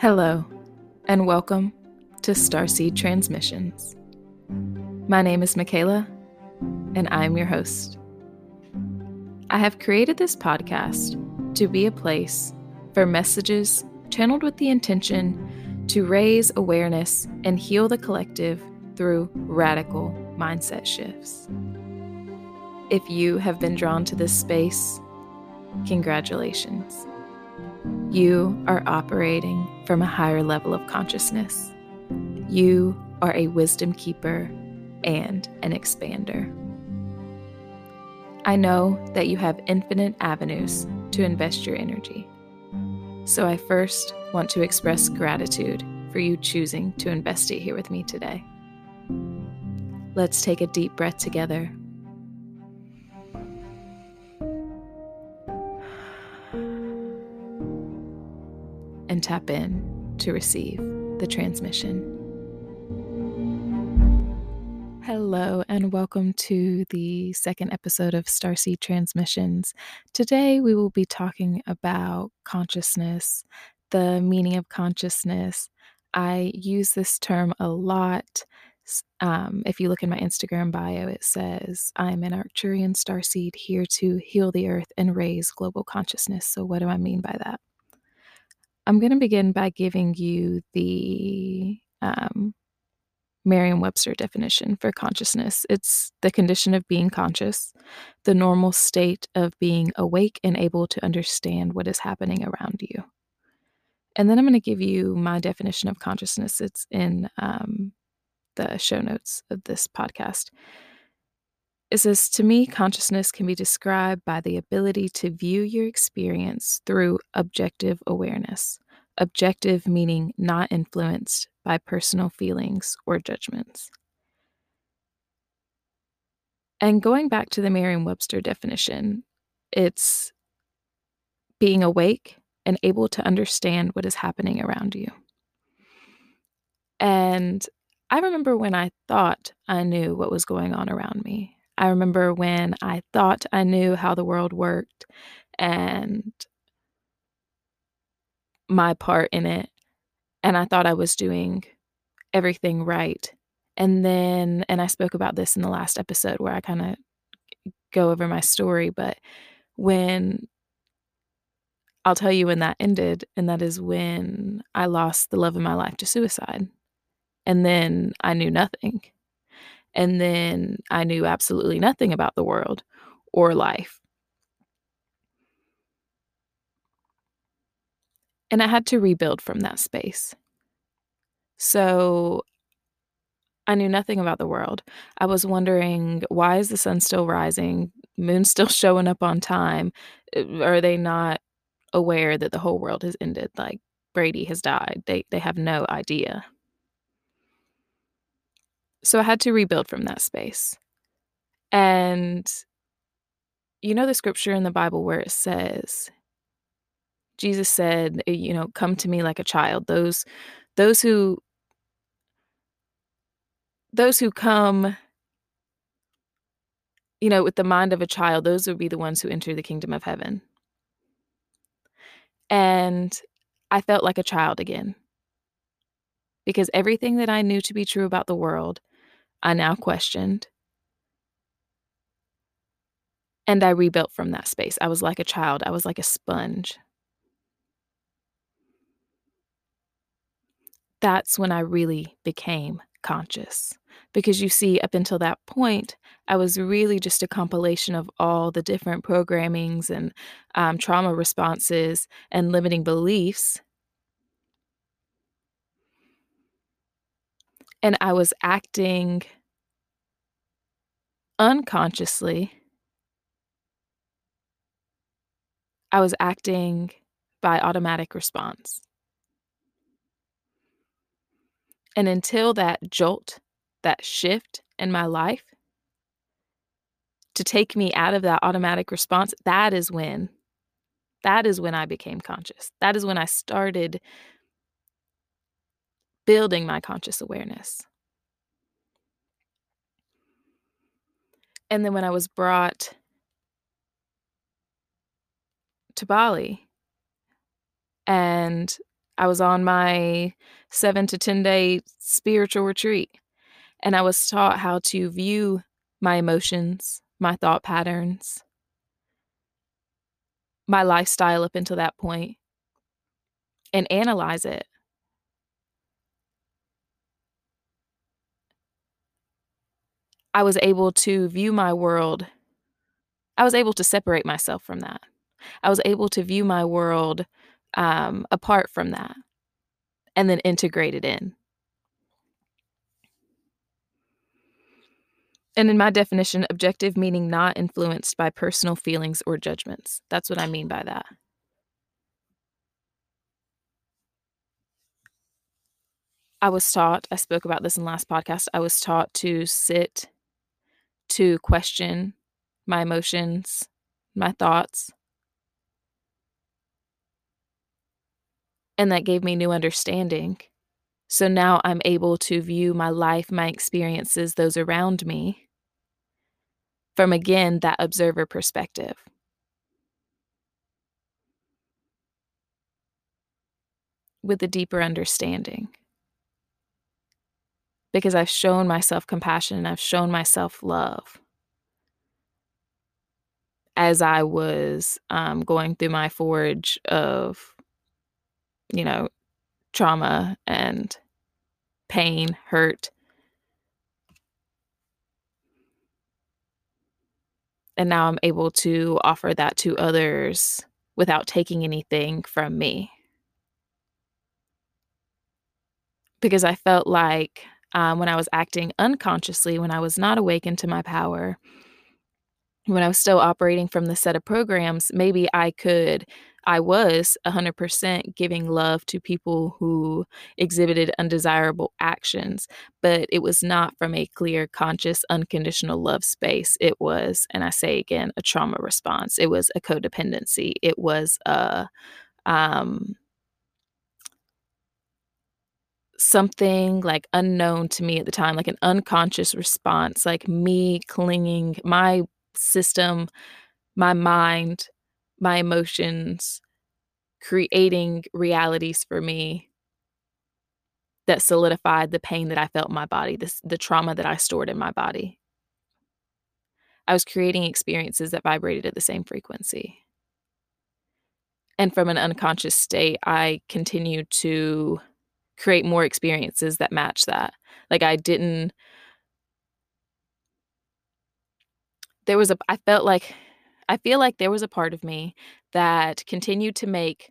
Hello, and welcome to Starseed Transmissions. My name is Michaela, and I'm your host. I have created this podcast to be a place for messages channeled with the intention to raise awareness and heal the collective through radical mindset shifts. If you have been drawn to this space, congratulations. You are operating from a higher level of consciousness. You are a wisdom keeper and an expander. I know that you have infinite avenues to invest your energy. So I first want to express gratitude for you choosing to invest it here with me today. Let's take a deep breath together. And tap in to receive the transmission. Hello, and welcome to the second episode of Starseed Transmissions. Today, we will be talking about consciousness, the meaning of consciousness. I use this term a lot. Um, if you look in my Instagram bio, it says, I'm an Arcturian starseed here to heal the earth and raise global consciousness. So, what do I mean by that? I'm going to begin by giving you the um, Merriam Webster definition for consciousness it's the condition of being conscious, the normal state of being awake and able to understand what is happening around you. And then I'm going to give you my definition of consciousness. It's in um, the show notes of this podcast. It says, To me, consciousness can be described by the ability to view your experience through objective awareness. Objective meaning not influenced by personal feelings or judgments. And going back to the Merriam Webster definition, it's being awake and able to understand what is happening around you. And I remember when I thought I knew what was going on around me. I remember when I thought I knew how the world worked and my part in it and I thought I was doing everything right. And then, and I spoke about this in the last episode where I kind of go over my story, but when I'll tell you when that ended, and that is when I lost the love of my life to suicide. And then I knew nothing. And then I knew absolutely nothing about the world or life. And I had to rebuild from that space. So I knew nothing about the world. I was wondering why is the sun still rising? Moon still showing up on time? Uh, are they not aware that the whole world has ended? Like Brady has died. They they have no idea. So I had to rebuild from that space. And you know the scripture in the Bible where it says Jesus said, eh, you know, come to me like a child. Those those who those who come you know with the mind of a child those would be the ones who enter the kingdom of heaven and i felt like a child again because everything that i knew to be true about the world i now questioned. And i rebuilt from that space. I was like a child. I was like a sponge. That's when i really became conscious because you see, up until that point, I was really just a compilation of all the different programmings and um, trauma responses and limiting beliefs. And I was acting unconsciously. I was acting by automatic response. And until that jolt that shift in my life to take me out of that automatic response, that is when that is when I became conscious. That is when I started building my conscious awareness. And then when I was brought to Bali and I was on my seven to 10 day spiritual retreat, and I was taught how to view my emotions, my thought patterns, my lifestyle up until that point, and analyze it. I was able to view my world. I was able to separate myself from that. I was able to view my world um, apart from that and then integrate it in. And in my definition, objective meaning not influenced by personal feelings or judgments. That's what I mean by that. I was taught, I spoke about this in last podcast, I was taught to sit, to question my emotions, my thoughts. And that gave me new understanding. So now I'm able to view my life, my experiences, those around me from again that observer perspective. With a deeper understanding. Because I've shown myself compassion and I've shown myself love as I was um, going through my forge of, you know, trauma and pain, hurt. And now I'm able to offer that to others without taking anything from me. Because I felt like um, when I was acting unconsciously, when I was not awakened to my power, when I was still operating from the set of programs, maybe I could, I was 100% giving love to people who exhibited undesirable actions, but it was not from a clear, conscious, unconditional love space. It was, and I say again, a trauma response. It was a codependency. It was a, um, something like unknown to me at the time, like an unconscious response, like me clinging, my system, my mind, my emotions, creating realities for me that solidified the pain that I felt in my body, this the trauma that I stored in my body. I was creating experiences that vibrated at the same frequency. And from an unconscious state, I continued to create more experiences that match that. Like I didn't there was a I felt like I feel like there was a part of me that continued to make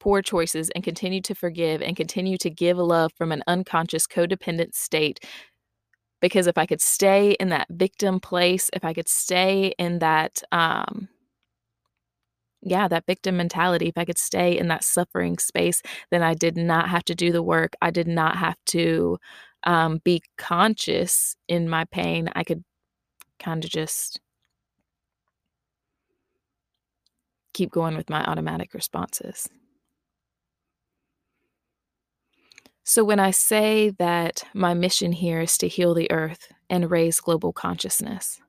poor choices and continue to forgive and continue to give love from an unconscious codependent state because if I could stay in that victim place, if I could stay in that um yeah, that victim mentality, if I could stay in that suffering space, then I did not have to do the work. I did not have to um, be conscious in my pain. I could kind of just keep going with my automatic responses. So, when I say that my mission here is to heal the earth and raise global consciousness,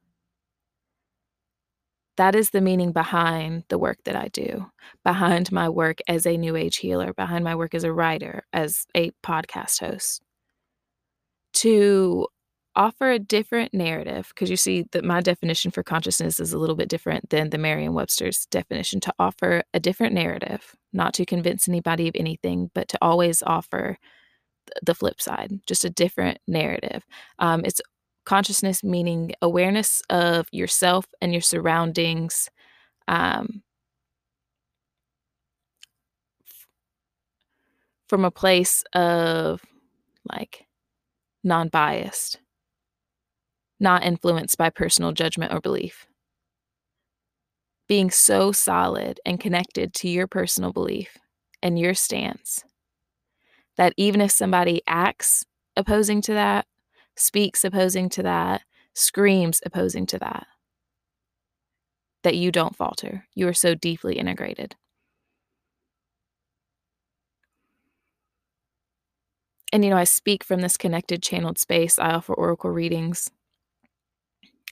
that is the meaning behind the work that I do, behind my work as a New Age healer, behind my work as a writer, as a podcast host. To offer a different narrative because you see that my definition for consciousness is a little bit different than the Merriam-Webster's definition to offer a different narrative, not to convince anybody of anything, but to always offer the flip side, just a different narrative. Um, it's consciousness meaning awareness of yourself and your surroundings. Um, from a place of like non-biased not influenced by personal judgment or belief. Being so solid and connected to your personal belief and your stance that even if somebody acts opposing to that, speaks opposing to that, screams opposing to that, that you don't falter. You are so deeply integrated. And, you know, I speak from this connected, channeled space. I offer oracle readings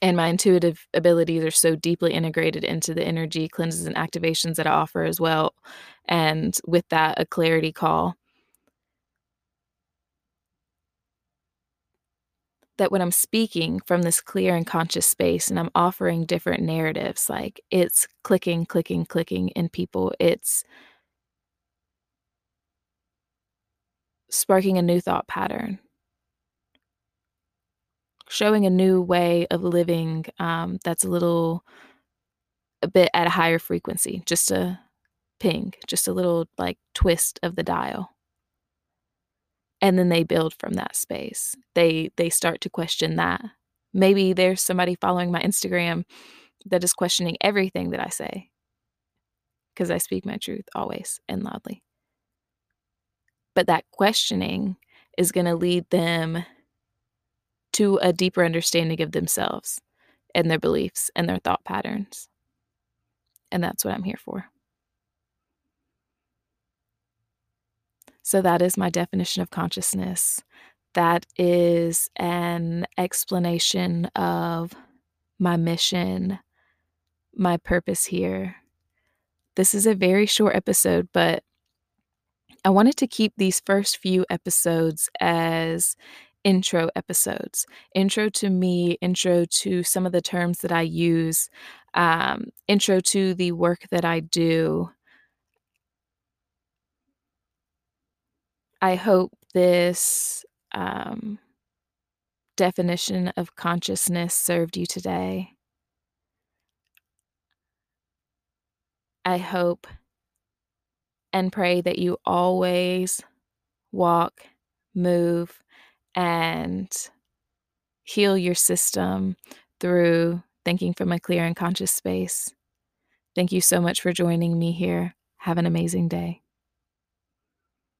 and my intuitive abilities are so deeply integrated into the energy cleanses and activations that I offer as well. And with that, a clarity call. That when I'm speaking from this clear and conscious space and I'm offering different narratives, like it's clicking, clicking, clicking in people, it's sparking a new thought pattern. Showing a new way of living um, that's a little a bit at a higher frequency just a ping just a little like twist of the dial and then they build from that space they they start to question that maybe there's somebody following my instagram that is questioning everything that i say because i speak my truth always and loudly but that questioning is going to lead them to a deeper understanding of themselves and their beliefs and their thought patterns. And that's what I'm here for. So, that is my definition of consciousness. That is an explanation of my mission, my purpose here. This is a very short episode, but I wanted to keep these first few episodes as intro episodes intro to me, intro to some of the terms that I use, um, intro to the work that I do. I hope this um, definition of consciousness served you today. I hope and pray that you always walk, move, and heal your system through thinking from a clear and conscious space. Thank you so much for joining me here. Have an amazing day.